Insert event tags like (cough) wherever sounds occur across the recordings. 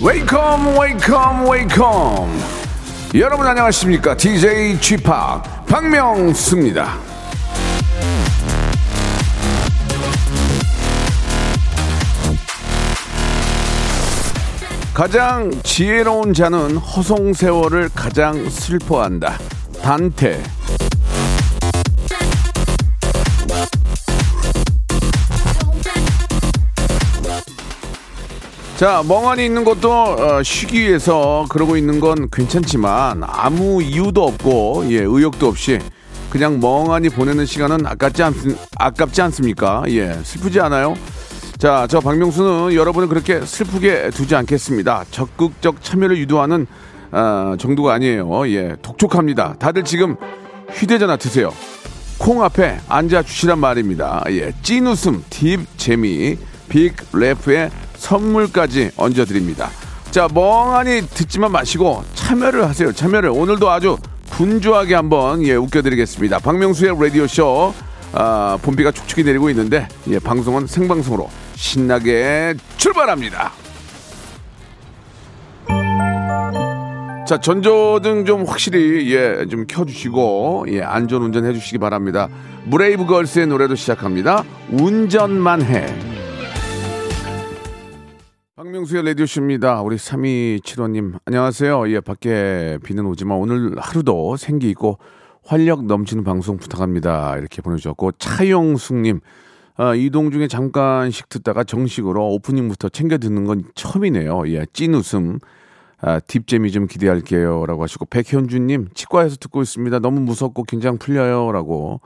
Welcome, welcome, welcome. 여러분 안녕하십니까? DJ Chip 박명수입니다. 가장 지혜로운 자는 허송세월을 가장 슬퍼한다. 단테. 자, 멍하니 있는 것도 어, 쉬기 위해서 그러고 있는 건 괜찮지만 아무 이유도 없고 예, 의욕도 없이 그냥 멍하니 보내는 시간은 아깝지 않 아깝지 않습니까? 예, 슬프지 않아요? 자, 저 박명수는 여러분을 그렇게 슬프게 두지 않겠습니다. 적극적 참여를 유도하는 어, 정도가 아니에요. 예, 독촉합니다. 다들 지금 휴대전화 드세요. 콩 앞에 앉아 주시란 말입니다. 예, 찐 웃음, 딥 재미, 빅 래프의 선물까지 얹어드립니다. 자, 멍하니 듣지만 마시고 참여를 하세요. 참여를 오늘도 아주 분주하게 한번 예 웃겨드리겠습니다. 박명수의 라디오 쇼. 아, 봄비가 축축이 내리고 있는데 예, 방송은 생방송으로 신나게 출발합니다. 자, 전조등 좀 확실히 예, 좀 켜주시고 예, 안전 운전 해주시기 바랍니다. 브레이브 걸스의 노래도 시작합니다. 운전만 해. 박명수의 라디오쇼입니다. 우리 3275님, 안녕하세요. 예, 밖에 비는 오지만 오늘 하루도 생기 있고 활력 넘치는 방송 부탁합니다. 이렇게 보내주셨고, 차용숙님, 아, 이동 중에 잠깐씩 듣다가 정식으로 오프닝부터 챙겨 듣는 건 처음이네요. 예, 찐 웃음. 아, 빅재미 좀 기대할게요. 라고 하시고, 백현주님, 치과에서 듣고 있습니다. 너무 무섭고 긴장 풀려요. 라고.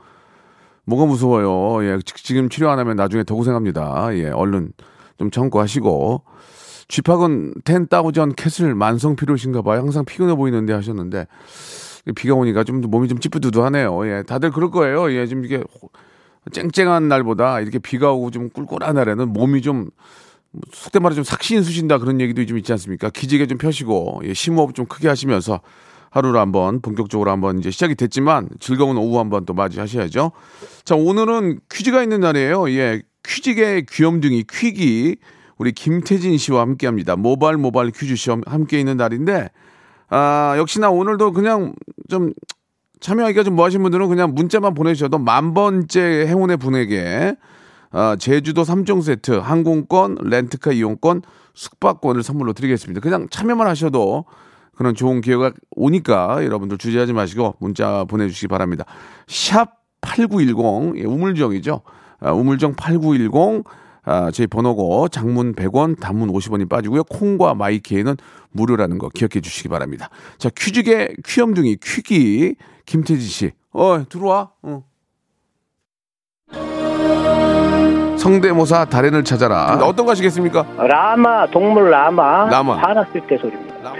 뭐가 무서워요. 예, 지금 치료 안 하면 나중에 더 고생합니다. 예, 얼른 좀 참고하시고. 쥐팍은 10,000 캣을 만성 피로신가 봐요. 항상 피곤해 보이는데 하셨는데. 비가 오니까 좀 몸이 좀 찌뿌두두하네요. 예, 다들 그럴 거예요. 예, 지금 이게 쨍쨍한 날보다 이렇게 비가 오고 좀 꿀꿀한 날에는 몸이 좀 속된 말로 좀 삭신 수신다 그런 얘기도 좀 있지 않습니까? 기지개 좀 펴시고 예, 심호흡 좀 크게 하시면서 하루를 한번 본격적으로 한번 이제 시작이 됐지만 즐거운 오후 한번 또 맞이하셔야죠. 자 오늘은 퀴즈가 있는 날이에요. 예, 퀴즈계 귀염둥이 퀴기 우리 김태진 씨와 함께합니다. 모발 모발 퀴즈 시험 함께 있는 날인데 아 역시나 오늘도 그냥 좀 참여하기가 좀 뭐하신 분들은 그냥 문자만 보내주셔도 만 번째 행운의 분에게 어, 제주도 3종 세트, 항공권, 렌트카 이용권, 숙박권을 선물로 드리겠습니다. 그냥 참여만 하셔도 그런 좋은 기회가 오니까 여러분들 주저하지 마시고 문자 보내주시기 바랍니다. 샵 8910, 예, 우물정이죠. 아, 우물정 8910, 아, 저희 번호고 장문 100원, 단문 50원이 빠지고요. 콩과 마이케이는 무료라는 거 기억해 주시기 바랍니다. 자, 퀴즈계 퀴염둥이 퀴기 김태지 씨. 어, 들어와. 어. 성대모사 달인을 찾아라. 어떤 거 하시겠습니까? 라마 동물 라마 라마. 화났을 때 소리입니다.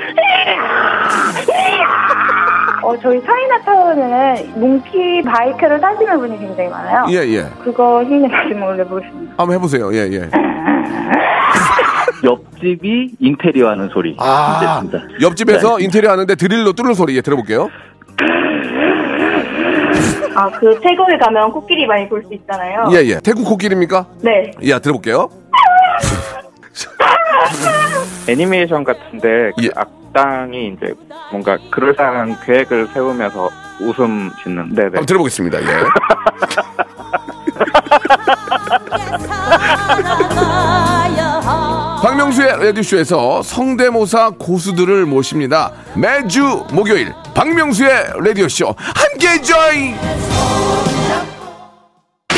어, 저희 차이나타운에는 몽키 바이크를 타시는 분이 굉장히 많아요. 예, 예. 그거 힘내 가지고 올려보겠습니다. 한번 해보세요. 예, 예. (laughs) 옆집이 인테리어 하는 소리. 아, 됐습니다. 옆집에서 인테리어 하는데 드릴로 뚫는 소리. 예, 들어볼게요. 아, 그 태국에 가면 코끼리 많이 볼 수 있잖아요. 예, 예. 태국 코끼리입니까? 네. 예, 들어볼게요. (laughs) 애니메이션 같은데 그 예. 악당이 이제 뭔가 그럴싸한 계획을 세우면서 웃음 짓는 네네 한번 들어보겠습니다. 예. (laughs) 박명수의 라디오쇼에서 성대모사 고수들을 모십니다. 매주 목요일 박명수의 라디오쇼 함께 join!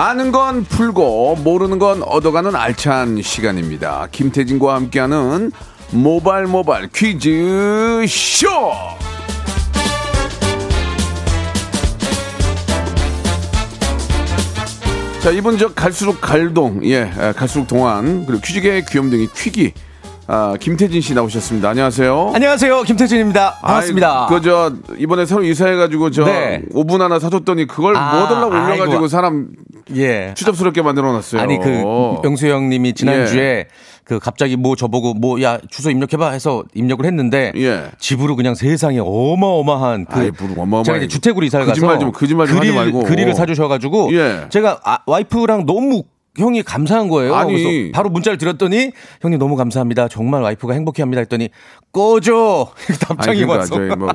아는 건 풀고 모르는 건 얻어가는 알찬 시간입니다. 김태진과 함께하는 모발 모발 퀴즈 쇼. 자 이번 저 갈수록 갈동 예 아, 갈수록 동안 그리고 퀴즈계의 귀염둥이 퀴기 아, 김태진 씨 나오셨습니다. 안녕하세요. 안녕하세요. 김태진입니다. 반갑습니다. 그저 이번에 새로 이사해가지고 저 네. 오븐 하나 사줬더니 그걸 아, 뭐 달라고 올려가지고. 사람 예. 추잡스럽게 만들어 놨어요. 아니 그 영수 형님이 지난주에 그 갑자기 뭐 저보고 뭐 야 주소 입력해봐 해서 입력을 했는데 예. 집으로 그냥 세상에 어마어마한 그 아이, 뭐 어마어마해. 제가 이제 주택으로 이사를 가서 거짓말 좀- 거짓말 좀 하지 그릴, 말고. 그릴을 사주셔가지고 예. 제가 아, 와이프랑 너무 형이 감사한 거예요. 아니. 바로 문자를 드렸더니 형님 너무 감사합니다. 정말 와이프가 행복해합니다 했더니 꺼줘 (laughs) 답장이 그러니까 왔어. 저희 뭐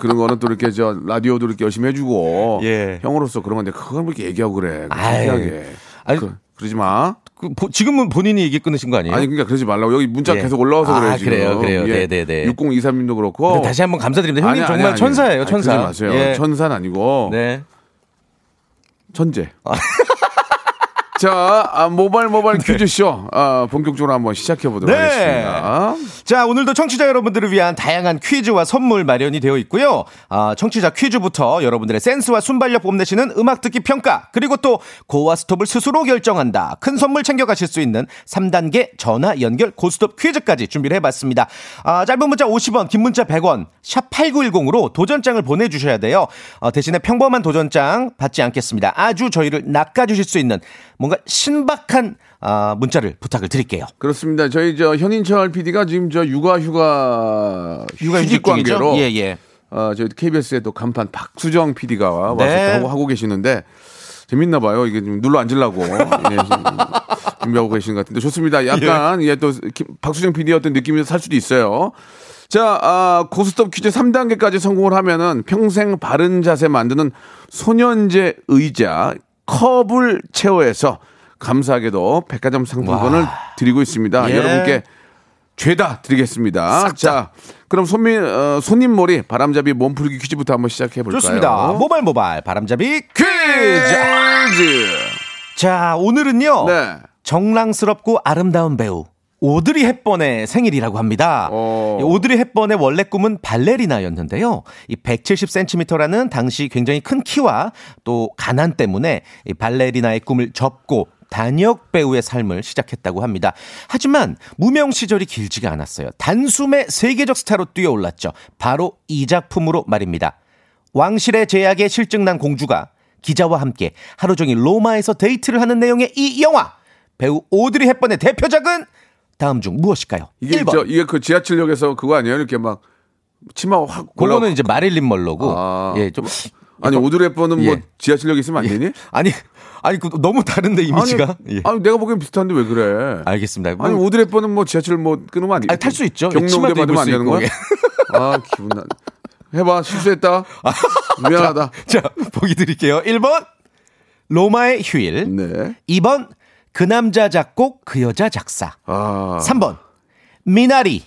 그런 거는 또 이렇게 저 라디오도 이렇게 열심히 해주고 예. 형으로서 그런 건데 그걸 뭐 이렇게 얘기하고 그래. 아니, 그, 그러지 마. 그, 보- 지금은 본인이 얘기 끊으신 거 아니에요? 아니 그러니까 그러지 말라고 여기 문자 예. 계속 올라와서 아, 그래요 지금. 그래요, 그래요. 네, 네, 네. 6023님도 그렇고. 다시 한번 감사드립니다. 형님 아니, 정말 아니. 천사예요, 천사. 그러지 마세요. 예. 천사는 아니고 네. 천재. (laughs) 자, 아, 모발 모발 네. 퀴즈쇼 아, 본격적으로 한번 시작해 보도록 네. 하겠습니다. 자, 오늘도 청취자 여러분들을 위한 다양한 퀴즈와 선물 마련이 되어 있고요. 아, 청취자 퀴즈부터 여러분들의 센스와 순발력 뽐내시는 음악 듣기 평가, 그리고 또 고와 스톱을 스스로 결정한다. 큰 선물 챙겨 가실 수 있는 3단계 전화 연결 고스톱 퀴즈까지 준비를 해 봤습니다. 아, 짧은 문자 50원, 긴 문자 100원, 샵 8910으로 도전장을 보내 주셔야 돼요. 어, 대신에 평범한 도전장 받지 않겠습니다. 아주 저희를 낚아 주실 수 있는 뭔가 신박한 아, 문자를 부탁을 드릴게요. 그렇습니다. 저희 저 현인철 PD가 지금 저 육아 휴가 휴가 휴직? 관계로 예, 예. 어, 저희 KBS의 또 간판 박수정 PD가 와서 네. 또 하고, 하고 계시는데 재밌나 봐요. 이게 좀 눌러 앉으려고 (laughs) 예, 준비하고 계시는 것 같은데 좋습니다. 약간 예, 또 김- 박수정 PD의 어떤 느낌이 살 수도 있어요. 자, 아, 고스톱 퀴즈 3단계까지 성공을 하면은 평생 바른 자세 만드는 소년제 의자 컵을 체어에서 감사하게도 백화점 상품권을 드리고 있습니다. 예. 여러분께 죄다 드리겠습니다. 자, 그럼 손님, 어, 손님몰이 바람잡이 몸풀기 퀴즈부터 한번 시작해 볼까요? 좋습니다. 모발 모발 바람잡이 퀴즈. 퀴즈. 자, 오늘은요. 네. 정랑스럽고 아름다운 배우 오드리 헵번의 생일이라고 합니다. 어. 이 오드리 헵번의 원래 꿈은 발레리나였는데요. 이 170cm라는 당시 굉장히 큰 키와 또 가난 때문에 이 발레리나의 꿈을 접고 단역 배우의 삶을 시작했다고 합니다. 하지만 무명 시절이 길지가 않았어요. 단숨에 세계적 스타로 뛰어올랐죠. 바로 이 작품으로 말입니다. 왕실의 제약에 실증난 공주가 기자와 함께 하루 종일 로마에서 데이트를 하는 내용의 이 영화 배우 오드리 헵번의 대표작은 다음 중 무엇일까요? 이게 1번. 저 이게 그 지하철역에서 그거 아니에요? 이렇게 막 치마 확 그거는 올라- 이제 마릴린 멀로고 아. 예, 좀 아니 헵번은 뭐 예. 지하철역에 있으면 안 되니? 아니 아니 그 너무 다른데 이미지가 아니, 예. 아니 내가 보기엔 비슷한데 왜 그래? 알겠습니다. 아니 오드리 헵번은 뭐 지하철 뭐 끊으면 안 돼? 탈수 있죠. 치마도 받으면 안수 되는 거야? 아 기분 나. 해봐 실수했다. (laughs) 미안하다. 자, 보기 드릴게요. 1번 로마의 휴일. 네. 2번 그 남자 작곡 그 여자 작사. 아 3번 미나리.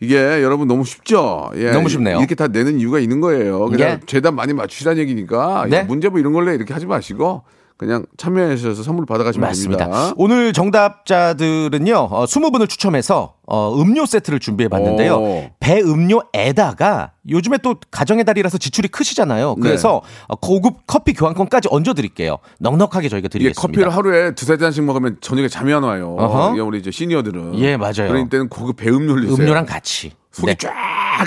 이게 여러분 너무 쉽죠? 예. 너무 쉽네요. 이렇게 다 내는 이유가 있는 거예요. 그냥 예. 재단 많이 맞추시라는 얘기니까 네. 문제 뭐 이런 걸로 이렇게 하지 마시고 그냥 참여하셔서 선물 받아가시면 맞습니다. 됩니다. 오늘 정답자들은요, 어, 20분을 추첨해서 어, 음료 세트를 준비해 봤는데요. 오. 배 음료에다가 요즘에 또 가정의 달이라서 지출이 크시잖아요. 그래서 어, 고급 커피 교환권까지 얹어 드릴게요. 넉넉하게 저희가 드리겠습니다. 커피를 하루에 두세 잔씩 먹으면 저녁에 잠이 안 와요. 어허. 우리 이제 시니어들은. 예, 맞아요. 그럴 때는 고급 배음료를 주세요. 음료랑 같이. 속이 네. 쫙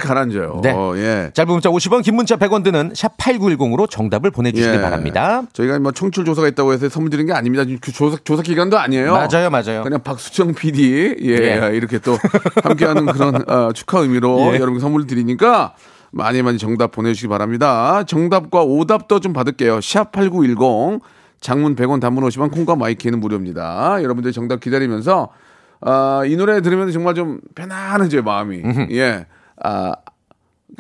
가라앉아요. 네. 어, 예. 짧은 문자 50원, 긴 문자 100원 드는 샵 8910으로 정답을 보내주시길 예. 바랍니다. 저희가 뭐 청취율 조사가 있다고 해서 선물 드린 게 아닙니다. 그 조사, 조사 기간도 아니에요. 맞아요, 맞아요. 그냥 박수정 PD 예, 예. 이렇게 또 함께하는 그런 어, 축하 의미로 예. 여러분 선물 드리니까 많이 많이 정답 보내주시기 바랍니다. 정답과 오답도 좀 받을게요. 샵 #8910 장문 100원, 단문 50원, 콩과 마이케이는 무료입니다. 여러분들 정답 기다리면서 아, 이 노래 들으면 정말 좀 편안해져요 마음이. 예, 아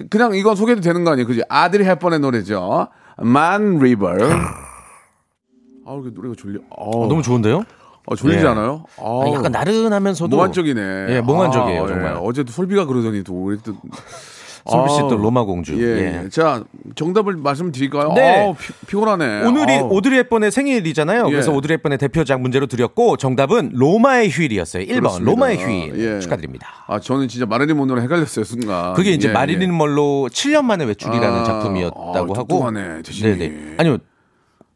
그냥 이건 소개도 되는 거 아니에요, 그지? 아들이 할 뻔의 노래죠. Man River. (laughs) 아우 그 노래가 졸려. 어, 너무 좋은데요? 어, 졸리지 예. 않아요? 아우. 아니, 약간 나른하면서도 몽환적이네. 예, 몽환적이에요, 아, 정말. 어제도 솔비가 그러더니 또 우리 또 (laughs) 솔비 씨또 로마 공주. 예. 예. 자, 정답을 말씀드릴까요? 네. 아우, 피, 피곤하네. 오늘이 아우. 오드리 헵번의 생일이잖아요. 예. 그래서 오드리 헵번의 대표작 문제로 드렸고 정답은 로마의 휴일이었어요. 1번 그렇습니다. 로마의 휴일 예. 축하드립니다. 아, 저는 진짜 마릴린 monroe랑 헷갈렸어요, 순간. 그게 이제 예, 마릴린 예. 멀로 7년 만에 외출이라는 아, 작품이었다고 아, 하고. 대신이. 네네. 아니요.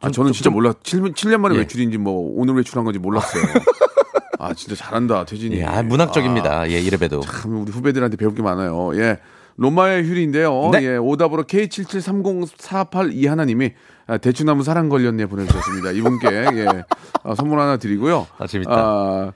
아, 저는 진짜 몰라. 7년, 7년 만에 예. 외출인지 뭐 오늘 외출한 건지 몰랐어요. (laughs) 아, 진짜 잘한다, 태진이. 예, 아, 문학적입니다. 예, 이래봬도. 참 우리 후배들한테 배울 게 많아요. 예. 로마의 휴일인데요. 네. 예, 오답으로 K77304822 하나님이 아, 대추나무 사랑 걸렸네 보내주셨습니다. 이분께 예, (laughs) 아, 선물 하나 드리고요. 아, 재밌다. 아,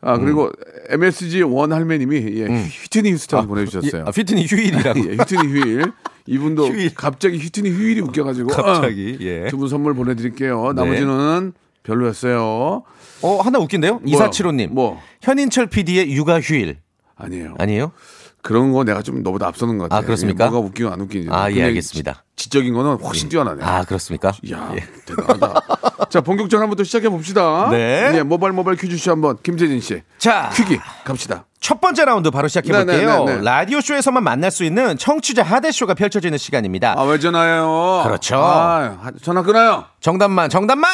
아, 그리고 MSG 원 할매님이 예, 휘트니 휴스턴 보내주셨어요. 예, 아, 피트니 휴일이라고. 예, 휘트니 휴일. 이분도 휴일. 갑자기 휘트니 휴일이 웃겨가지고 갑자기, 예. 두 분 선물 보내드릴게요. 나머지는 별로였어요. 어, 하나 웃긴데요? 이사칠호님. 뭐? 현인철 PD의 육아 휴일. 아니에요. 아니에요? 그런 거 내가 좀 너보다 앞서는 것 같아요. 아, 그렇습니까? 예, 뭐가 웃기고 안 웃기는지. 아, 예, 알겠습니다. 지- 지적인 거는 훨씬 뛰어나네. 아, 그렇습니까? 이야, 예. 대단하다. (laughs) 자, 본격적으로 한번 또 시작해 봅시다. 네. 예, 모바일 모바일 퀴즈 쇼 한번 김재진 씨. 자, 퀴기 갑시다. 첫 번째 라운드 바로 시작해 네, 볼게요. 네, 네, 네. 라디오 쇼에서만 만날 수 있는 청취자 하대 쇼가 펼쳐지는 시간입니다. 아, 왜 전화해요? 그렇죠. 아, 하- 전화 끊어요. 정답만, 정답만!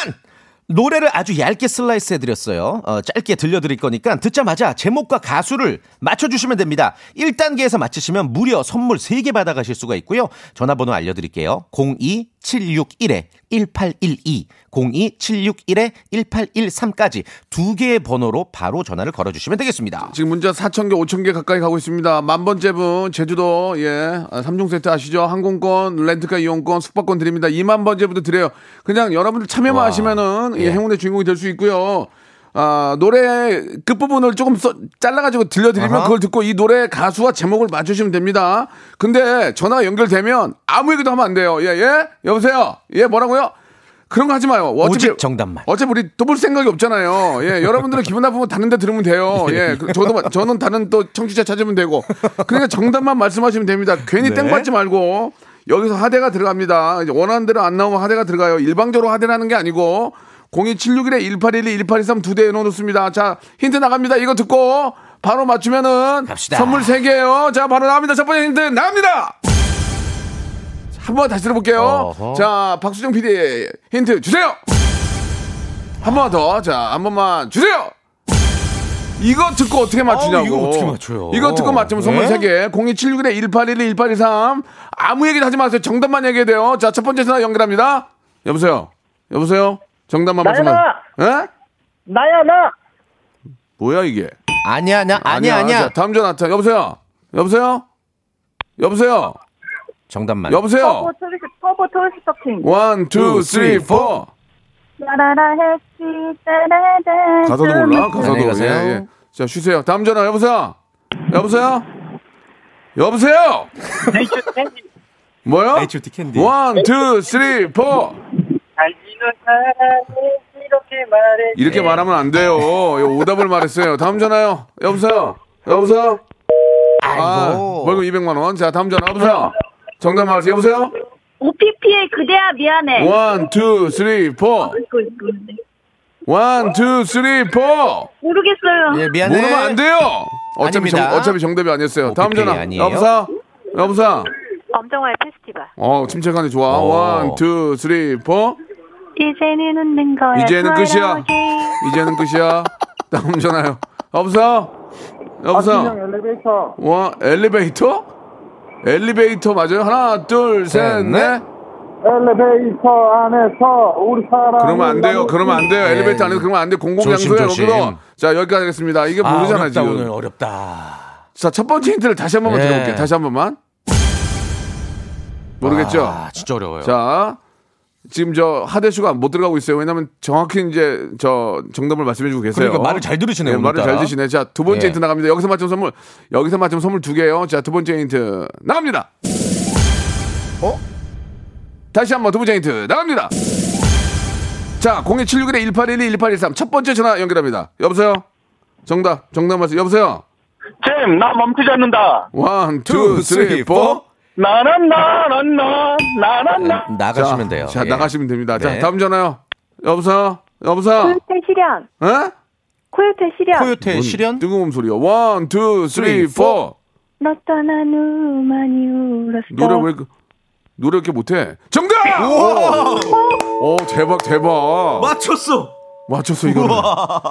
노래를 아주 얇게 슬라이스 해드렸어요. 어, 짧게 들려드릴 거니까 듣자마자 제목과 가수를 맞춰주시면 됩니다. 1단계에서 맞히시면 무려 선물 3개 받아가실 수가 있고요. 전화번호 알려드릴게요. 02761-1812, 02761-1813까지 두 개의 번호로 바로 전화를 걸어주시면 되겠습니다. 지금 문자 4천 개, 5천 개 가까이 가고 있습니다. 만 번째 분 제주도 예, 아, 3종 세트 아시죠? 항공권, 렌트카 이용권, 숙박권 드립니다. 2만 번째부터 드려요. 그냥 여러분들 참여만 와. 하시면은 예, 예. 행운의 주인공이 될 수 있고요. 아, 노래 끝부분을 조금 써- 잘라가지고 들려드리면 아하. 그걸 듣고 이 노래 가수와 제목을 맞추시면 됩니다. 근데 전화가 연결되면 아무 얘기도 하면 안 돼요. 예, 예? 여보세요? 예, 뭐라고요? 그런 거 하지 마요. 어차피, 오직 정답만. 어차피 우리 또 볼 생각이 없잖아요. 예, 여러분들은 기분 나쁘면 다른 데 들으면 돼요. (laughs) 예, 그- 저도, 저는 다른 또 청취자 찾으면 되고. 그러니까 정답만 말씀하시면 됩니다. 괜히 땡 네. 받지 말고. 여기서 하대가 들어갑니다. 원하는 대로 안 나오면 하대가 들어가요. 일방적으로 하대라는 게 아니고. 02761에 1812, 1823 두 대 넣어놓습니다. 자, 힌트 나갑니다. 이거 듣고 바로 맞추면은 갑시다. 선물 3개예요. 자, 바로 나갑니다. 첫 번째 힌트 나갑니다. 한 번 다시 들어볼게요. 어허. 자, 박수정 PD 힌트 주세요. 한 번 더. 자, 한 번만 주세요. 이거 듣고 어떻게 맞추냐고. 아우, 이거 어떻게 맞춰요? 이거 듣고 맞추면 선물 네? 3개. 02761에 1812, 1823. 아무 얘기도 하지 마세요. 정답만 얘기해야 돼요. 자, 첫 번째 전화 연결합니다. 여보세요. 여보세요. 정답만 나야, 말씀하 예? 나야 나. 뭐야 이게? 아니야, 나, 아니야, 아니야. 자, 다음 전화. 자, 여보세요. 여보세요. 여보세요. 정답만. 여보세요. 터보 트위스트 킹. One, two, three, four. 라라라. 가사도 몰라? 가사도. 안녕히 가세요. 예, 예. 자, 쉬세요. 다음 전화. 여보세요. 여보세요. 여보세요. 뭐요? H.O.T. 캔디. One, two, three, four. 이렇게 말해. 이렇게 말하면 안 돼요. 이거 오답을 말했어요. 다음 전화요. 여보세요. 여보세요. 아. 벌금 200만 원. 자, 다음 전화. 여보세요. 정답 말하세요. 여보세요. OPP의 그대야 미안해. One, two, three, four. 네. 원, 투, 쓰리, 포. 모르겠어요. 예, 미안해. 모르면 안 돼요. 어차피, 정, 아닙니다. 어차피 정답이 아니었어요. 다음 전화. 아니에요. 여보세요. 여보세요. 엄정화의 페스티벌. 어, 침착하네. 좋아. 오. One, two, three, four. 이제는 웃는 거야. 이제는 끝이야. 이제는 끝이야. 다음 전화요. 여보세요. 여보세요. 엘리베이터. 와, 엘리베이터? 엘리베이터 맞아요? 하나, 둘, 셋, 셋, 넷. 엘리베이터 안에서 우리 사람. 그러면 안 돼요. 그러면 안 돼요. 네. 엘리베이터 안에서 그러면 안 돼. 공공장소에 여기도. 자, 여기까지 하겠습니다. 이게 아, 모르잖아, 어렵다, 지금. 오늘 어렵다. 자, 첫 번째 힌트를 다시 한 번만 네. 드려볼게요. 다시 한 번만. 모르겠죠? 아, 진짜 어려워요. 자, 지금 저 하대수가 못 들어가고 있어요. 왜냐면 정확히 이제 저 정답을 말씀해 주고 계세요. 그러니까 말을 잘 들으시네요, 네, 말을. 잘 드시네. 자, 두 번째 예. 힌트 나갑니다. 여기서 맞춘 선물, 여기서 맞춘 선물 두 개요. 자, 두 번째 힌트 나갑니다. 어? 다시 한번 두 번째 힌트 나갑니다. 자, 02761에 1812, 1813. 첫 번째 전화 연결합니다. 여보세요? 정답, 정답 말씀. 여보세요? 잼, 난 멈추지 않는다. One, two, three, four. 나는 나는 나, 나는 나. 나가시면 돼요. 자, 예. 나가시면 됩니다. 자, 네. 다음 전화요. 여보세요? 여보세요? 코요태 실연. 어? 코요태 실연. 코요태 실연? 뜨거운 소리요. One, two, three, four. 너 떠난 후 많이 울었어. 노래 왜 그, 노래 이렇게 못해? 정답! 오, 오, 대박 대박. 맞췄어. 맞췄어 이거는.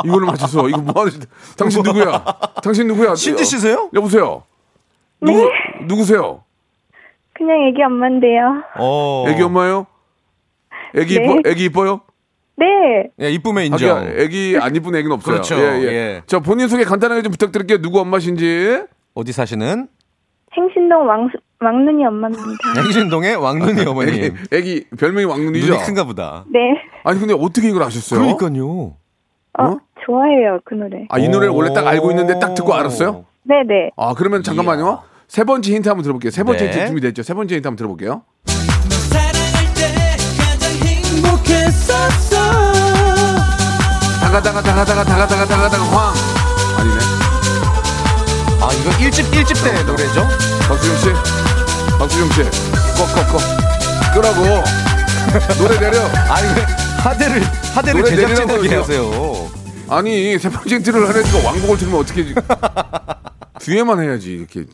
이거는 맞췄어. 이거 뭐 하는? 당신 누구야? 당신 누구야? 신지 씨세요? 여보세요. 누구 누구세요? 그냥 애기 엄마인데요. 어. 애기 엄마요? 애기 네. 이뻐? 애기 이뻐요? 네. 예, 이쁨의 인정. 하기야, 애기 안 이쁜 애기는 없어요. 그렇죠. 예, 예. 예. 자 본인 소개 간단하게 좀 부탁드릴게요. 누구 엄마신지. 어디 사시는? 행신동 왕, 왕눈이 엄마입니다. (laughs) 행신동의 왕눈이 애기, 어머님. 애기 별명이 왕눈이죠. 눈이 큰가 보다. 네. 아니 근데 어떻게 이걸 아셨어요? 그러니까요. 어, 어? 좋아해요, 그 노래. 아 이 노래를 원래 딱 알고 있는데 딱 듣고 알았어요? 네네. 아 그러면 잠깐만요. 세 번째 힌트 한번 들어볼게요. 세 번째 네. 힌트 준비됐죠? 세 번째 힌트 한번 들어볼게요. 다가다가 다가다가 다가다가 다가다가 황 아니네. 아, 이거 1집 1집 때 노래죠? 박수영 씨, 박수영 씨, 꺼꺼꺼 끄라고 노래 내려. (laughs) 아니 왜 하대를 하대를 노래 제작진에게. 하세요? 아니 세 번째 힌트를 하니까 왕곡을 틀면 어떻게 뒤에만 (laughs) 해야지 이렇게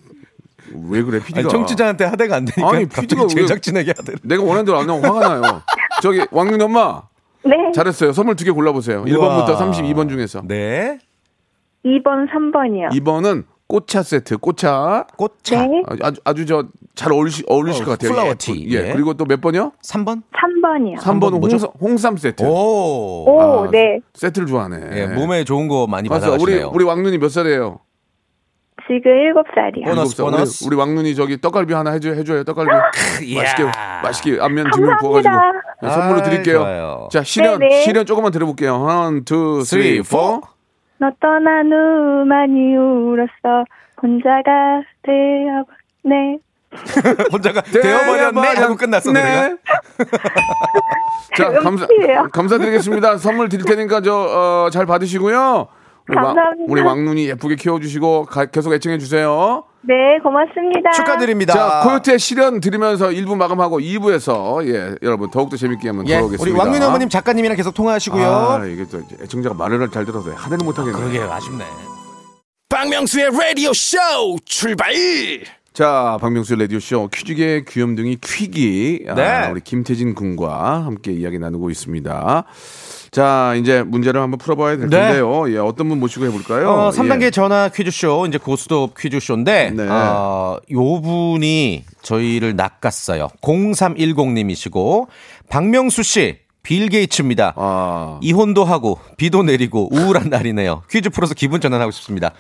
왜 그래 PD가 아니, 청취자한테 하대가 안 되니까 아니, 갑자기 PD가 왜- 제작진에게 하대를. 내가 원하는 대로 안 나오면 화가 나요. 저기 왕윤 엄마 네. 잘했어요. 선물 두 개 골라보세요. 1번부터 32번 중에서 네. 2번, 3번이요. 2번은 꽃차 세트 꽃차 꽃차. 네. 아주 아주, 아주 저잘 어울리시 어울리실 어, 것 같아요. 플라워 예, 티. 예. 예. 그리고 또 몇 번이요? 3번? 3번이요. 3번은 뭐죠? 홍삼, 홍삼 세트. 오. 오, 아, 네. 세트를 좋아하네. 예, 몸에 좋은 거 많이 맞아. 우리 받아가시네요. 우리 왕눈이 몇 살이에요? 지금 7살이요. 보너스, 일곱 살. 우리- 보너스. 우리, 왕눈이 저기 떡갈비 하나 해줘 해줘요. 떡갈비 맛있게 맛있게 앞면 뒷면 감사합니다. 구워가지고 네, 선물로 드릴게요. 좋아요. 자 실연 네네. 실연 조금만 들어볼게요. 하나, 둘, three, four. 너 떠난 후 많이 울었어. 혼자가 되어네. (laughs) 혼자가 되어버렸네 하고 끝났어 네. 노래가. (laughs) 자 (laughs) 감사 음치예요. 감사드리겠습니다. 선물 드릴 테니까 저 잘 받으시고요. 우리, 왕- 감사합니다. 우리 왕눈이 예쁘게 키워주시고 가- 계속 애청해 주세요. 네, 고맙습니다. 축하드립니다. 자 코요태 시련 드리면서 1부 마감하고 2부에서 예 여러분 더욱더 재밌게 한번 예, 돌아오겠습니다. 우리 왕윤 어머님 작가님이랑 계속 통화하시고요. 아, 이게 또 애청자가 말을 잘 들어서 하대를 못하겠네. 그러게 아쉽네. 박명수의 라디오 쇼 출발 자, 박명수 라디오쇼 퀴즈계 귀염둥이 퀴기. 아, 네. 우리 김태진 군과 함께 이야기 나누고 있습니다. 자, 이제 문제를 한번 풀어봐야 될 네. 텐데요. 예, 어떤 분 모시고 해볼까요? 어, 3단계 예. 전화 퀴즈쇼, 이제 고스톱 퀴즈쇼인데, 네. 어, 요 분이 저희를 낚았어요. 0310님이시고, 박명수 씨, 빌 게이츠입니다. 아, 이혼도 하고, 비도 내리고, 우울한 날이네요. 퀴즈 풀어서 기분 전환하고 싶습니다.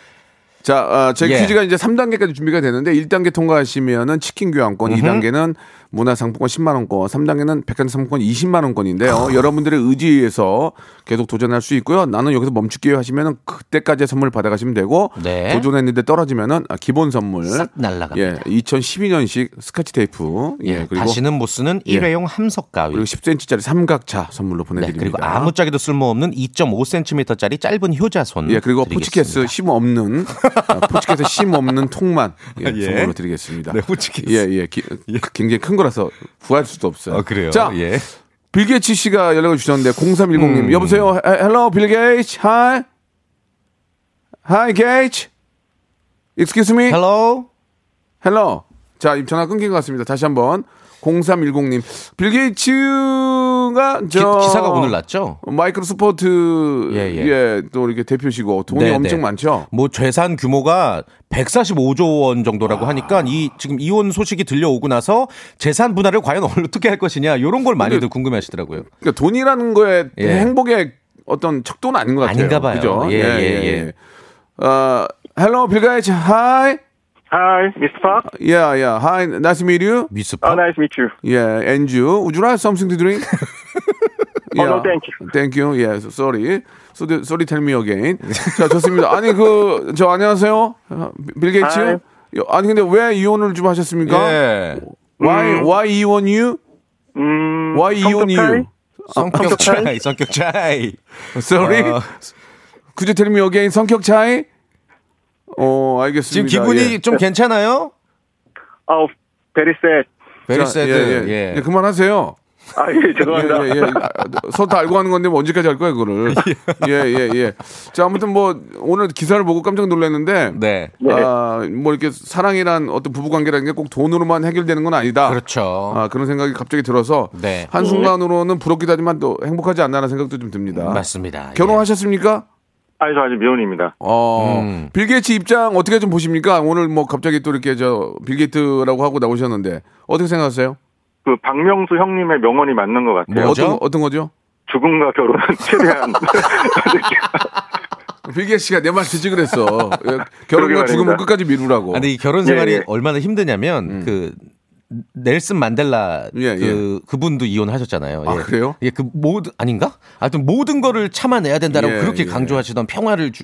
자, 아, 제 예. 퀴즈가 이제 3단계까지 준비가 되는데 1단계 통과하시면은 치킨 교환권, 2단계는 문화상품권 10만 원권, 3단계는 백화점 상품권 20만 원권인데요. 아. 여러분들의 의지에서 계속 도전할 수 있고요. 나는 여기서 멈출게요 하시면은 그때까지 선물 받아가시면 되고 네. 도전했는데 떨어지면은 아, 기본 선물 싹 날라갑니다. 예, 2012년식 스카치 테이프. 예, 그리고 다시는 못 쓰는 예. 일회용 함석 가위. 그리고 10cm짜리 삼각자 선물로 네, 보내드립니다. 그리고 아무짝에도 쓸모없는 2.5cm짜리 짧은 효자손. 예, 그리고. 호치키스 심 없는 아, 호치키스 심 없는 통만 예, (laughs) 예. 선물로 드리겠습니다. 네, 호치키스. 예, 예, 기- 굉장히 큰 거 라서 구할 수도 없어요. 어, 그래요. 자, 예. 빌게이츠 씨가 연락을 주셨는데 0310님 음. 여보세요. Hello 빌 게이츠. Hi. Hi 게이츠. Excuse me. Hello? Hello. 자, 이 전화 끊긴 것 같습니다. 다시 한번 0310님. 빌 게이츠가 저 기, 사가 오늘 났죠? 마이크로소프트 예, 예, 예. 또 이렇게 대표시고 돈이 네, 엄청 네. 많죠. 뭐 재산 규모가 145조 원 정도라고 하니까 이 지금 이혼 소식이 들려오고 나서 재산 분할을 과연 어떻게 (laughs) 할 것이냐 이런 걸 많이들 궁금해 하시더라고요. 그러니까 돈이라는 거에 예. 행복의 어떤 척도는 아닌 것 같아요. 아닌가 봐요. 그죠? 예, 예, 예. 어, hello, 빌 게이츠. Hi. Hi, Mr. Park. Yeah, yeah. Hi, nice to meet you. 미스파? Oh, nice to meet you. Yeah, and you. Would you like something to drink? Oh, no, thank you. Thank you. Yeah, sorry. So, the- sorry, tell me again. 자, 좋습니다. 아니, 그, 저, 안녕하세요. 어, 빌 게이츠. 아니, 근데 왜 이혼을 좀 하셨습니까? 예. Why, why 이혼 you? 음, Why 이혼 you? 성격 차이, 성격 차이. Sorry. 어. Could you tell me again? 성격 차이? 어, 지금 알겠습니다. 기분이 예. 좀 괜찮아요? Oh, very sad. Very 자, sad. 예, 예. 예. 예, 그만하세요. 아, 예, 죄송합니다. 예, 예, 예. 서로 다 알고 하는 건데 뭐 언제까지 할 거야, 그거를. 예, 예, 예. 자, 아무튼 뭐 오늘 기사를 보고 깜짝 놀랐는데 네. 네. 아, 뭐 이렇게 사랑이란 어떤 부부 관계라는 게 꼭 돈으로만 해결되는 건 아니다. 그렇죠. 아, 그런 생각이 갑자기 들어서 네. 한순간으로는 부럽기도 하지만 또 행복하지 않나라는 생각도 좀 듭니다. 맞습니다. 결혼하셨습니까? 아니, 저 아직 미혼입니다. 어, 음. 빌 게이츠 입장 어떻게 좀 보십니까? 오늘 뭐 갑자기 또 이렇게 저 빌 게이트라고 하고 나오셨는데 어떻게 생각하세요? 그 박명수 형님의 명언이 맞는 것 같아요. 뭐죠? 어떤 어떤 거죠? 죽음과 결혼은 (laughs) 최대한 (laughs) 빌 게이츠가 내 말 듣지 그랬어. 예, 결혼과 죽음은. 끝까지 미루라고. 아, 근데 이 결혼 생활이 예, 예. 얼마나 힘드냐면 그 넬슨 만델라 음. 예, 그 그분도 이혼하셨잖아요. 아, 예. 그래요? 예, 그 모든 아닌가? 하여튼 모든 거를 참아내야 된다라고 예, 그렇게 예. 강조하시던 평화를 주-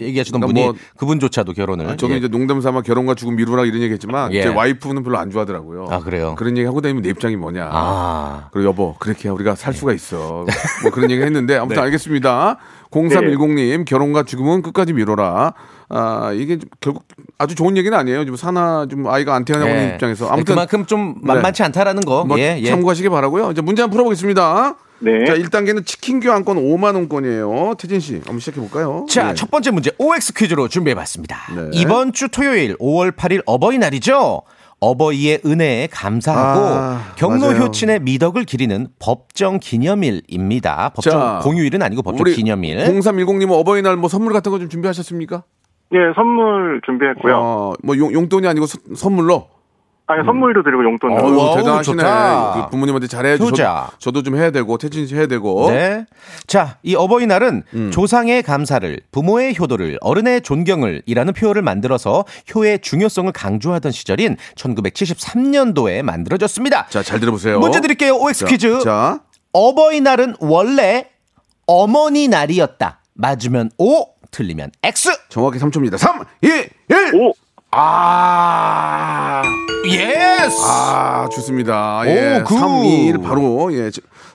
얘기하시던 그러니까 분이 뭐 그분조차도 결혼을 아, 저는 예. 이제 농담 삼아 결혼과 죽음 미루라 이런 얘기 했지만 예. 제 와이프는 별로 안 좋아하더라고요. 아, 그래요? 그런 얘기 하고 다니면 내 입장이 뭐냐. 아. 그리고 여보 그렇게 우리가 살 수가 있어. 뭐 그런 얘기 했는데 (laughs) 아무튼 네. 알겠습니다. 0310님 결혼과 죽음은 끝까지 미뤄라. 아 이게 좀 결국 아주 좋은 얘기는 아니에요. 좀 사나 좀 아이가 안 태어나는 예. 입장에서 네, 아무튼 그만큼 좀 만만치 않다라는 거. 뭐 예, 예. 참고하시기 바라고요. 이제 문제 한번 풀어보겠습니다. 네. 자 1단계는 치킨 교환권 5만 원권이에요. 태진 씨 한번 시작해 볼까요? 자, 예. 첫 번째 문제 OX 퀴즈로 준비해 봤습니다. 네. 이번 주 토요일 5월 8일 어버이날이죠. 어버이의 은혜에 감사하고 아, 경로 맞아요. 효친의 미덕을 기리는 법정 기념일입니다. 법정 자, 공휴일은 아니고 법정 우리 기념일. 0310님은 어버이날 뭐 선물 같은 거 좀 준비하셨습니까? 예, 선물 준비했고요. 어, 뭐 용, 용돈이 아니고 서- 선물로. 아니, 선물도 드리고 용돈도. 어유 wow, 대단하시네. 그 부모님한테 잘해야죠. 효자. 저도, 저도 좀 해야 되고 태진 씨 해야 되고. 네. 자, 이 어버이날은 음. 조상의 감사를, 부모의 효도를, 어른의 존경을 이라는 표어를 만들어서 효의 중요성을 강조하던 시절인 1973년도에 만들어졌습니다. 자, 잘 들어보세요. 문제 드릴게요. OX 자, 퀴즈. 자, 어버이날은 원래 어머니 날이었다. 맞으면 O, 틀리면 X. 정확히 3초입니다. 3, 2, 1. 오! 아, yes. 아, 좋습니다. 오, 예. good. 3, 2, 1 바로. 예.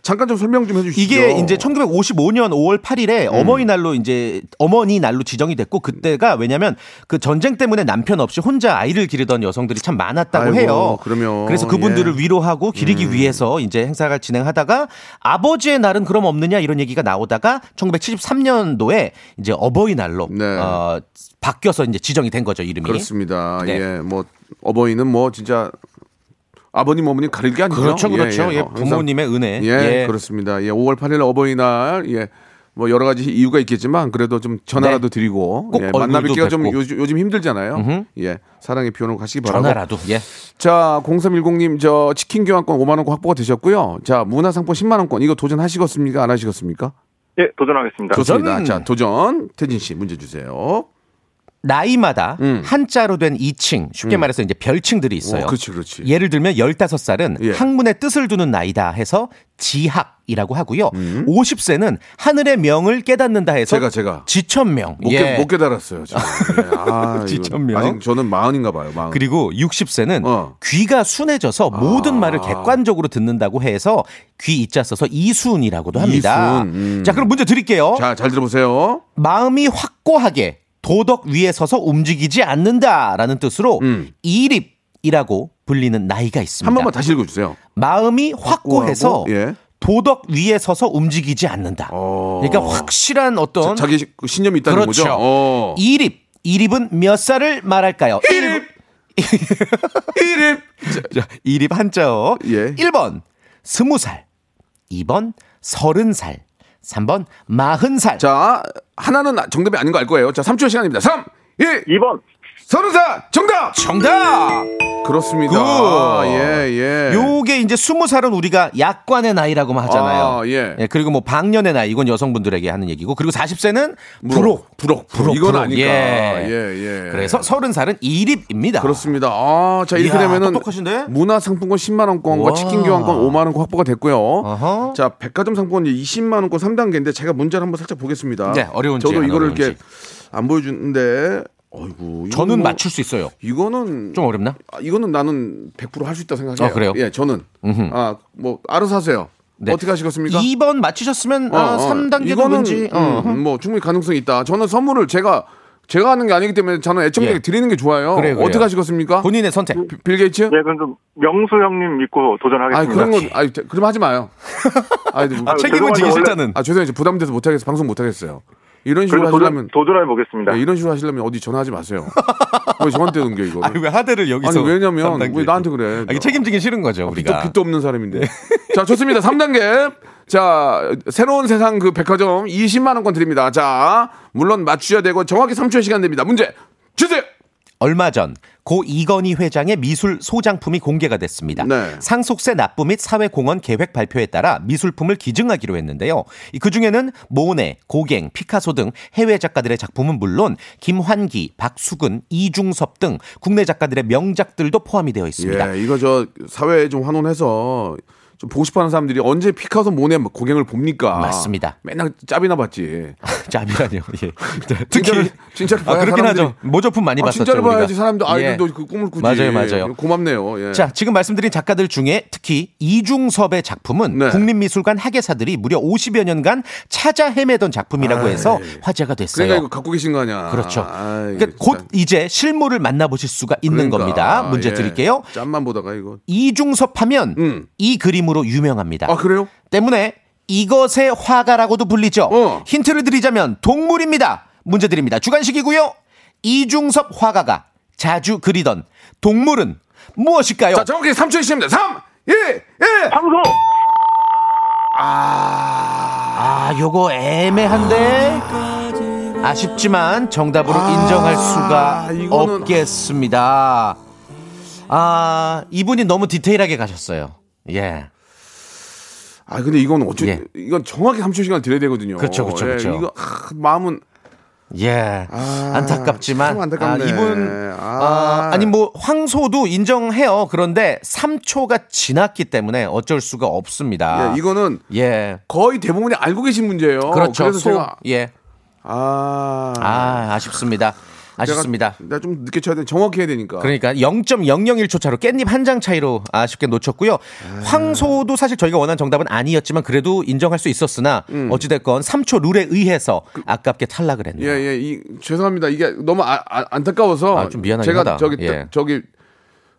자, 잠깐 좀 설명 좀 해주시죠. 이게 이제 1955년 5월 8일에 음. 어머니날로 이제 어머니 날로 지정이 됐고 그때가 왜냐면 그 전쟁 때문에 남편 없이 혼자 아이를 기르던 여성들이 참 많았다고 아이고, 해요. 그러면, 그래서 그분들을 예. 음. 위로하고 기리기 위해서 이제 행사를 진행하다가 아버지의 날은 그럼 없느냐 이런 얘기가 나오다가 1973년도에 이제 어버이날로 네. 어, 바뀌어서 이제 지정이 된 거죠 이름이. 그렇습니다. 네. 예. 뭐, 어버이는 뭐, 진짜. 아버님, 어머님 가릴 게 아니죠. 그렇죠, 그렇죠. 예, 어, 항상 부모님의 은혜. 예, 예. 그렇습니다. 예, 5월 8일 어버이날, 예, 뭐 여러 가지 이유가 있겠지만 그래도 좀 전화라도 드리고 꼭 예, 만나뵙기가 좀. 요즘, 요즘 힘들잖아요. 음흠. 예, 사랑의 표현을 가시기 바라고. 전화라도 예. 자, 0310님 저 치킨 교환권 5만 원권 확보가 되셨고요. 자, 문화상품 10만 원권 이거 도전하시겠습니까? 안 하시겠습니까? 예, 도전하겠습니다. 좋습니다. 도전! 자, 도전. 태진 씨 문제 주세요. 나이마다 음. 한자로 된 이칭, 쉽게 말해서 이제 별칭들이 있어요. 어, 그렇지, 그렇지. 예를 들면 15살은 예. 학문의 뜻을 두는 나이다 해서 지학이라고 하고요. 음. 50세는 하늘의 명을 깨닫는다 해서 제가 제가 지천명. 못, 예. 깨, 못 깨달았어요. 저는. 예. 아, (laughs) 지천명. 아직 저는 마흔인가 봐요. 마흔. 그리고 60세는 어. 귀가 순해져서 모든 말을 객관적으로 듣는다고 해서 귀 이자 써서 이순이라고도 합니다. 이순, 음. 자, 그럼 문제 드릴게요. 자, 잘 들어보세요. 마음이 확고하게 도덕 위에 서서 움직이지 않는다라는 뜻으로 음. 이립이라고 불리는 나이가 있습니다. 한 번만 다시 읽어주세요. 마음이 확고해서 확고하고, 예. 도덕 위에 서서 움직이지 않는다. 어. 그러니까 확실한 어떤 자, 기 신념이 있다는 그렇죠. 거죠. 어. 이립. 이립은 몇 살을 말할까요? 이립. (laughs) 이립. 자, 이립 한자어. 예. 1번 스무 살 2번 서른 살 3번 마흔 살 자, 하나는 정답이 아닌 거 알 거예요. 자, 3초 시간입니다. 3, 2, 2번. 서른 살 정답! 정답! 그렇습니다. good. 아, 예, 예. 요게 이제 스무 살은 우리가 약관의 나이라고 하잖아요. 아, 예. 그리고 뭐 방년의 나이 이건 여성분들에게 하는 얘기고 그리고 40세는 부록. 부록, 부록. 이건. 아니까. 예. 예, 예. 그래서 서른 살은 이립입니다. 그렇습니다. 아, 자, 이렇게 이야, 되면은 똑똑하신데? 문화 상품권 10만 원권과 와. 치킨 교환권 5만 원권 확보가 됐고요. 어허. 자, 백화점 상품권 이제 20만 원권 3단계인데 제가 문제를 한번 살짝 보겠습니다. 네, 어려운지 저도 안 이거를 어려운지. 이렇게 안 보여주는데 어이구. 저는 뭐- 맞출 수 있어요. 이거는 좀 어렵나? 아, 이거는 나는 100%할 수 있다 생각해요. 아, 그래요? 예, 저는 음흠. 아, 뭐 알아서 하세요. 네. 어떻게 하시겠습니까? 2번 맞히셨으면 어, 아, 어. 3단계도 이거는 왠지 어. 음, 뭐 충분히 가능성이 있다. 저는 선물을 제가 제가 하는 게 아니기 때문에 저는 애청자에게 예. 드리는 게 좋아요. 그래요, 그래요. 어떻게 하시겠습니까? 본인의 선택. 빌- 빌 게이츠? 예, 그럼 좀 명수 형님 믿고 도전하겠습니다. 아니 그런 건 (laughs) 아니 그럼 하지 마요. 아니, 뭐- 아, 책임은 지기 싫다는. 아 죄송해요. 부담돼서 못 하겠어. 방송 못 하겠어요. 이런 식으로 하시려면 도전, 도전해 보겠습니다. 네, 이런 식으로 하시려면 어디 전화하지 마세요. 왜 저한테 넘겨 이거? 아니 왜 하대를 여기서 아니 왜냐면. 왜 나한테 그래? 아, 이게 책임지기 싫은 거죠 빚도, 우리가. 빚도 없는 사람인데. 자, 좋습니다. 3단계. 자, 새로운 세상 그 백화점 20만 원권 드립니다. 자, 물론 맞추셔야 되고 정확히 3초의 시간 됩니다. 문제 주세요. 얼마 전 고 이건희 회장의 미술 소장품이 공개가 됐습니다. 네. 상속세 납부 및 사회공헌 계획 발표에 따라 미술품을 기증하기로 했는데요. 그 중에는 모네, 고갱, 피카소 등 해외 작가들의 작품은 물론 김환기, 박수근, 이중섭 등 국내 작가들의 명작들도 포함이 되어 있습니다. 예, 이거 저 사회에 좀 환원해서 좀 보고 싶어하는 사람들이 언제 피카소 모네 고갱을 봅니까? 맞습니다. 맨날 짭이나 봤지. 짭이라뇨. 예. (laughs) 특히 진짜로 아, 그렇긴 사람들이- 하죠. 모조품 많이 아, 봤었죠. 진짜로 우리가. 봐야지 사람들 예. 아이들도 그 꿈을 꾸지. 맞아요, 맞아요. 고맙네요. 예. 자, 지금 말씀드린 작가들 중에 특히 이중섭의 작품은 네. 국립미술관 학예사들이 무려 50여 년간 찾아 헤매던 작품이라고 해서 화제가 됐어요. 그러니까 이거 갖고 계신 거 아니야. 그렇죠. 아이, 그러니까 곧 진짜. 이제 실물을 만나보실 수가 있는 그러니까, 겁니다. 문제 예. 드릴게요. 짬만 보다가 이거. 이중섭 하면 음. 이 그림 으로 유명합니다. 아 그래요? 때문에 이것의 화가라고도 불리죠. 어. 힌트를 드리자면 동물입니다. 문제 드립니다. 주관식이고요. 이중섭 화가가 자주 그리던 동물은 무엇일까요? 자 정확히 3초 시입니다 3, 2, 1. 황소! 아, 요거 애매한데 아쉽지만 정답으로 아, 인정할 수가 이거는- 없겠습니다. 아, 이분이 너무 디테일하게 가셨어요. 예. 아 근데 이건 어째 예. 이건 정확히 3초 시간 드려야 되거든요. 그렇죠, 그렇죠, 예, 그렇죠. 이거 아, 마음은 예. 아, 안타깝지만. 아, 이분 아. 아, 아 니 뭐 황소도 인정해요. 그런데 3초가 지났기 때문에 어쩔 수가 없습니다. 예, 이거는 예. 거의 대부분이 알고 계신 문제예요. 그렇죠. 그래서 소. 제가 예. 아, 아, 아쉽습니다. 아쉽습니다. 내가, 내가 좀 늦게 쳐야 돼. 정확히 해야 되니까. 그러니까 0.001초 차로 깻잎 한 장 차이로 아쉽게 놓쳤고요. 황소도 사실 저희가 원한 정답은 아니었지만 그래도 인정할 수 있었으나 어찌됐건 3초 룰에 의해서 아깝게 탈락을 했네요. 예, 예, 이, 죄송합니다. 이게 너무 아, 아, 안타까워서 아, 좀 미안하긴 제가 하다. 저기 예. 저기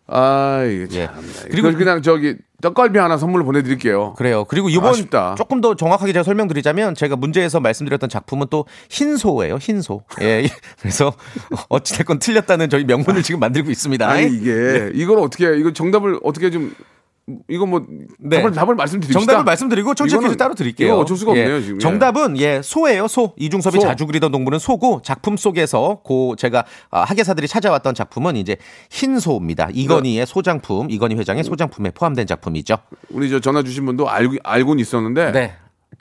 아, 이게 예. 참. 그리고 그리고 그냥 저기 떡갈비 하나 선물로 보내드릴게요. 그래요. 그리고 이번 아쉽다. 조금 더 정확하게 제가 설명드리자면 제가 문제에서 말씀드렸던 작품은 또 흰소예요. 흰소. 예. (laughs) 그래서 어찌됐건 틀렸다는 저희 명분을 지금 만들고 있습니다. 아니 이게 이걸 어떻게 해? 이거 정답을 어떻게 좀 이거 뭐 네. 답을 답을 말씀드립시다. 정답을 말씀드리고 이거는- 퀴즈 따로 드릴게요. 이거 어쩔 수가 예. 없네요 지금. 예. 정답은 예 소예요 소. 이중섭이 소. 자주 그리던 동물은 소고 작품 속에서 고 제가 아, 학예사들이 찾아왔던 작품은 이제 흰 소입니다. 이건희의 소장품, 이건희 회장의 소장품에 포함된 작품이죠. 우리 저 전화 주신 분도 알고 알고는 있었는데 네.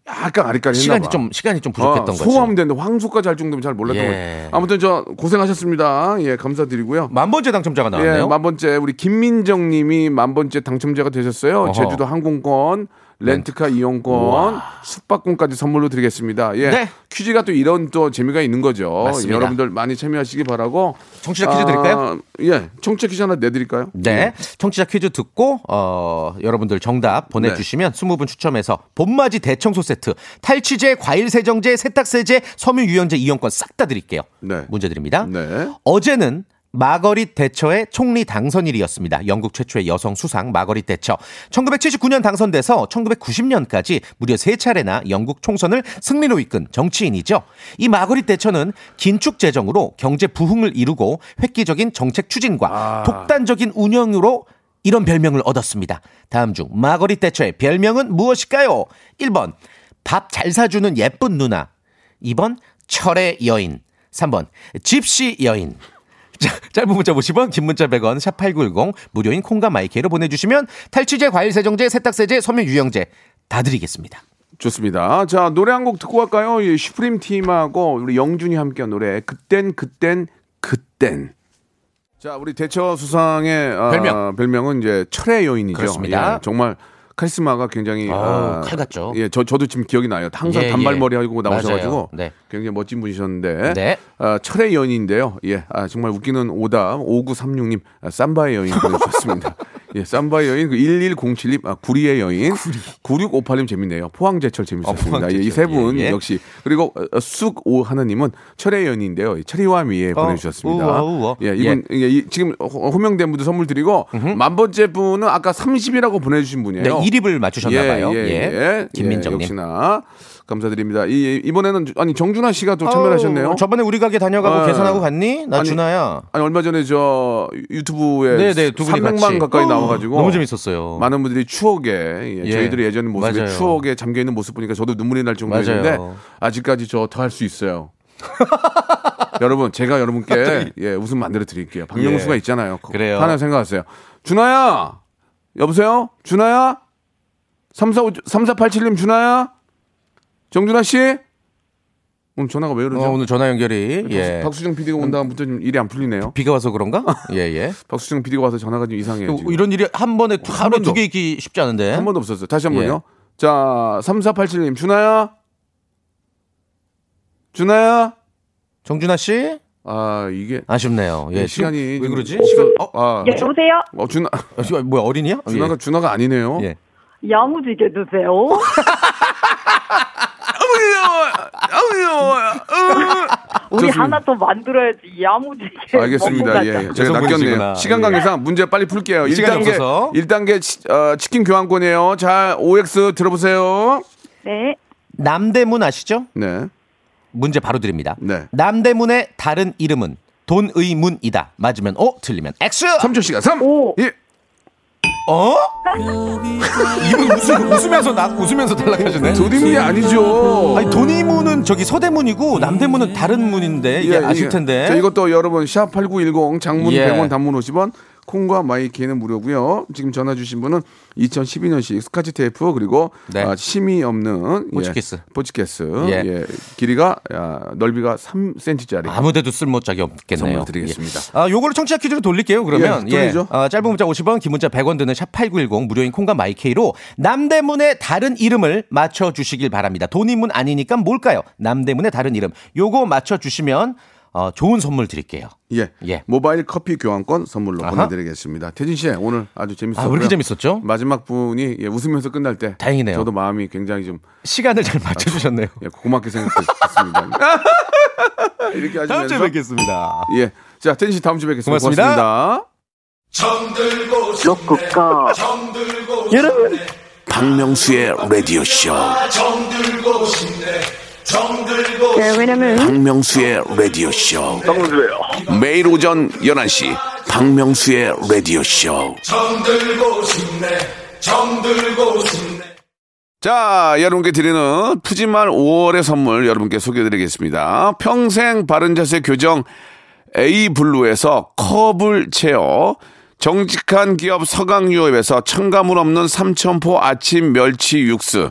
약간 아리까리 시간이 했나 봐. 좀 시간이 좀 부족했던 어, 거죠. 소화하면 되는데 황소까지 할 정도면 잘 몰랐던 예. 거죠. 아무튼 저 고생하셨습니다. 예, 감사드리고요. 만 번째 당첨자가 예, 나왔네요. 만 번째 우리 김민정 님이 만 번째 당첨자가 되셨어요. 어허. 제주도 항공권, 렌트카 이용권, 숙박권까지 선물로 드리겠습니다. 예. 네. 퀴즈가 또 이런 또 재미가 있는 거죠. 맞습니다. 여러분들 많이 참여하시기 바라고. 청취자 퀴즈 드릴까요? 예. 청취자 퀴즈 하나 내 드릴까요? 네. 청취자 퀴즈 듣고 어 여러분들 정답 보내 주시면 네. 20분 추첨해서 봄맞이 대청소 세트, 탈취제, 과일 세정제, 세탁세제, 섬유 유연제 이용권 싹 다 드릴게요. 네. 문제 드립니다. 네. 어제는 마거릿 대처의 총리 당선일이었습니다. 영국 최초의 여성 수상 마거릿 대처. 1979년 당선돼서 1990년까지 무려 세 차례나 영국 총선을 승리로 이끈 정치인이죠. 이 마거릿 대처는 긴축 재정으로 경제 부흥을 이루고 획기적인 정책 추진과 독단적인 운영으로 이런 별명을 얻었습니다. 다음 중 마거릿 대처의 별명은 무엇일까요? 1번 밥 잘 사주는 예쁜 누나. 2번 철의 여인. 3번 집시 여인. 자, 짧은 문자 50원, 긴 문자 100원, 샵8910, 무료인 콩과 my K로 보내주시면 탈취제, 과일 세정제, 세탁세제, 섬유 유연제 다 드리겠습니다. 좋습니다. 자, 노래 한 곡 듣고 갈까요? 이 슈프림 팀하고 우리 영준이 함께한 노래. 그땐, 그땐, 그땐. 자, 우리 대처 수상의 어, 별명. 별명은 이제 철의 여인이죠. 그렇습니다. 예, 정말 카리스마가 굉장히 어우, 아, 칼 같죠? 예, 저 저도 지금 기억이 나요. 항상 예, 단발머리 예. 하고 나오셔가지고. 네. 굉장히 멋진 분이셨는데 네. 아, 철의 여인인데요. 예, 아, 정말 웃기는 오답 5936님 아, 삼바의 여인 보내주셨습니다. (laughs) 예, 삼바의 여인, 그 1107님, 아, 구리의 여인, 9658님 재밌네요. 포항제철 재밌었습니다. 어, 포항제철. 예, 이세분 예, 예. 역시. 그리고 어, 쑥오 하나님은 철의 여인인데요. 철이와 미에 보내주셨습니다. 우와, 우와. 예, 이분, 예, 이- 지금 호- 호명된 분들 선물 드리고, 만 번째 분은 아까 30이라고 보내주신 분이에요. 네, 1입을 맞추셨나봐요. 예, 예, 예. 김민정님. 예, 역시나 감사드립니다. 이, 이번에는 아니 정준하 씨가 또 참여하셨네요. 저번에 우리 가게 다녀가고 아. 계산하고 갔니? 나 아니, 준아야. 아니 얼마 전에 저 유튜브에 네, 네, 두 분이 300만 같이. 가까이 어, 나와가지고 너무 재밌었어요. 많은 분들이 추억에 예, 예. 저희들의 예전 모습에 맞아요. 추억에 잠겨 있는 모습 보니까 저도 눈물이 날 정도였는데. 아직까지 저 더 할 수 있어요. (laughs) 여러분 제가 여러분께 예, 웃음 만들어 드릴게요. 박명수가 예. 있잖아요. 그래요. 하나 생각하세요. 준아야 여보세요 준아야 34, 3487님 준아야 정준하 씨 오늘 전화가 왜 그러죠? 어, 오늘 전화 연결이 예. 박수정 PD가 온 다음부터 좀 일이 안 풀리네요. 비가 와서 그런가? 예, 예. (laughs) 박수정 PD가 와서 전화가 좀 이상해요. 또 지금. 이런 일이 한 번에 두- 하루에 번도. 두개 있기 쉽지 않은데. 한 번도 없었어요. 다시 한 예. 번요. 자, 3487님, 준아야? 준아야? 정준하 씨? 아, 이게. 아쉽네요. 예, 예, 시간이. 왜좀 그러지? 시간 어, 아, 예, 여보세요? 어, 준아, 어, 저 뭐야 어린이야? 어, 준아가, 준아가 아니네요. 예. 예. 야무지게 드세요. (laughs) 우리 좋습니다. 하나 더 만들어야지. 야무지게. 알겠습니다. 예. 예. 제가 여성분이시구나. 낚였네요. 시간 예. 관계상 문제 빨리 풀게요. 시간이 1단계, 없어서. 1단계 치, 어, 치킨 교환권이에요. 자, OX 들어보세요. 네. 남대문 아시죠? 네. 문제 바로 드립니다. 네. 남대문의 다른 이름은 돈의문이다. 맞으면 O, 틀리면 X. 3초 시간. 3, 오. 2, 어? 이분 웃음, 웃으면서 나 웃으면서 탈락하시네. 도림이 아니죠. 아니 돈의문은 저기 서대문이고 남대문은 다른 문인데 이게 예, 아실 이게- 텐데. 자, 이것도 여러분 샵8910 장문 예. 100원 단문 50원 콩과 my K는 무료고요. 지금 전화 주신 분은 2012년식 스카치 테이프 그리고 네. 아, 심이 없는 호치케스. 예, 호치케스. 예. 예. 길이가 아, 넓이가 3cm짜리. 아무데도 쓸모짝이 없겠네요. 선물 드리겠습니다. 예. 아, 요거를 청취자 퀴즈로 돌릴게요. 그러면 예, 돌리죠. 아, 짧은 문자 50원, 긴 문자 100원 드는 샵 8910 무료인 콩과 my K로 남대문의 다른 이름을 맞춰 주시길 바랍니다. 돈의문 아니니까 뭘까요? 남대문의 다른 이름. 요거 맞춰 주시면 어, 좋은 선물 드릴게요. 예. 예. 모바일 커피 교환권 선물로 아하. 보내드리겠습니다. 태진 씨 오늘 아주 재밌었고요. 아, 왜 이렇게 재밌었죠? 마지막 분이 예, 웃으면서 끝날 때 다행이네요. 저도 마음이 굉장히 좀 시간을 잘 맞춰 주셨네요. 예, 고맙게 생각했습니다. (laughs) 이렇게 하시면서 다음 주에 뵙겠습니다. 예. 자, 태진 씨 다음 주에 뵙겠습니다. 고맙습니다. 고맙습니다. 여러분. 박명수의 라디오 쇼. 네, 왜냐면 박명수의 라디오 쇼. 박명수예요. 매일 오전 11시 박명수의 라디오 쇼. 자, 여러분께 드리는 푸짐한 5월의 선물 여러분께 소개해드리겠습니다. 평생 바른 자세 교정 에이블루에서 커블 체어 정직한 기업 서강유업에서 첨가물 없는 삼천포 아침 멸치 육수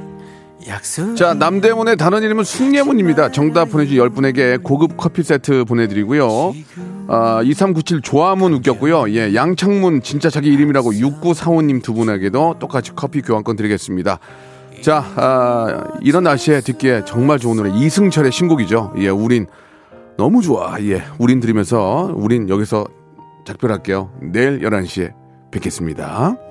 자, 남대문의 다른 이름은 숭례문입니다. 정답 보내주신 10분에게 고급 커피 세트 보내드리고요. 아, 2397 조화문 웃겼고요. 예, 양창문 진짜 자기 이름이라고 6945님 두 분에게도 똑같이 커피 교환권 드리겠습니다. 자, 아, 이런 날씨에 듣기에 정말 좋은 노래 이승철의 신곡이죠. 예, 우린 너무 좋아. 예, 우린 들으면서 우린 여기서 작별할게요. 내일 11시에 뵙겠습니다.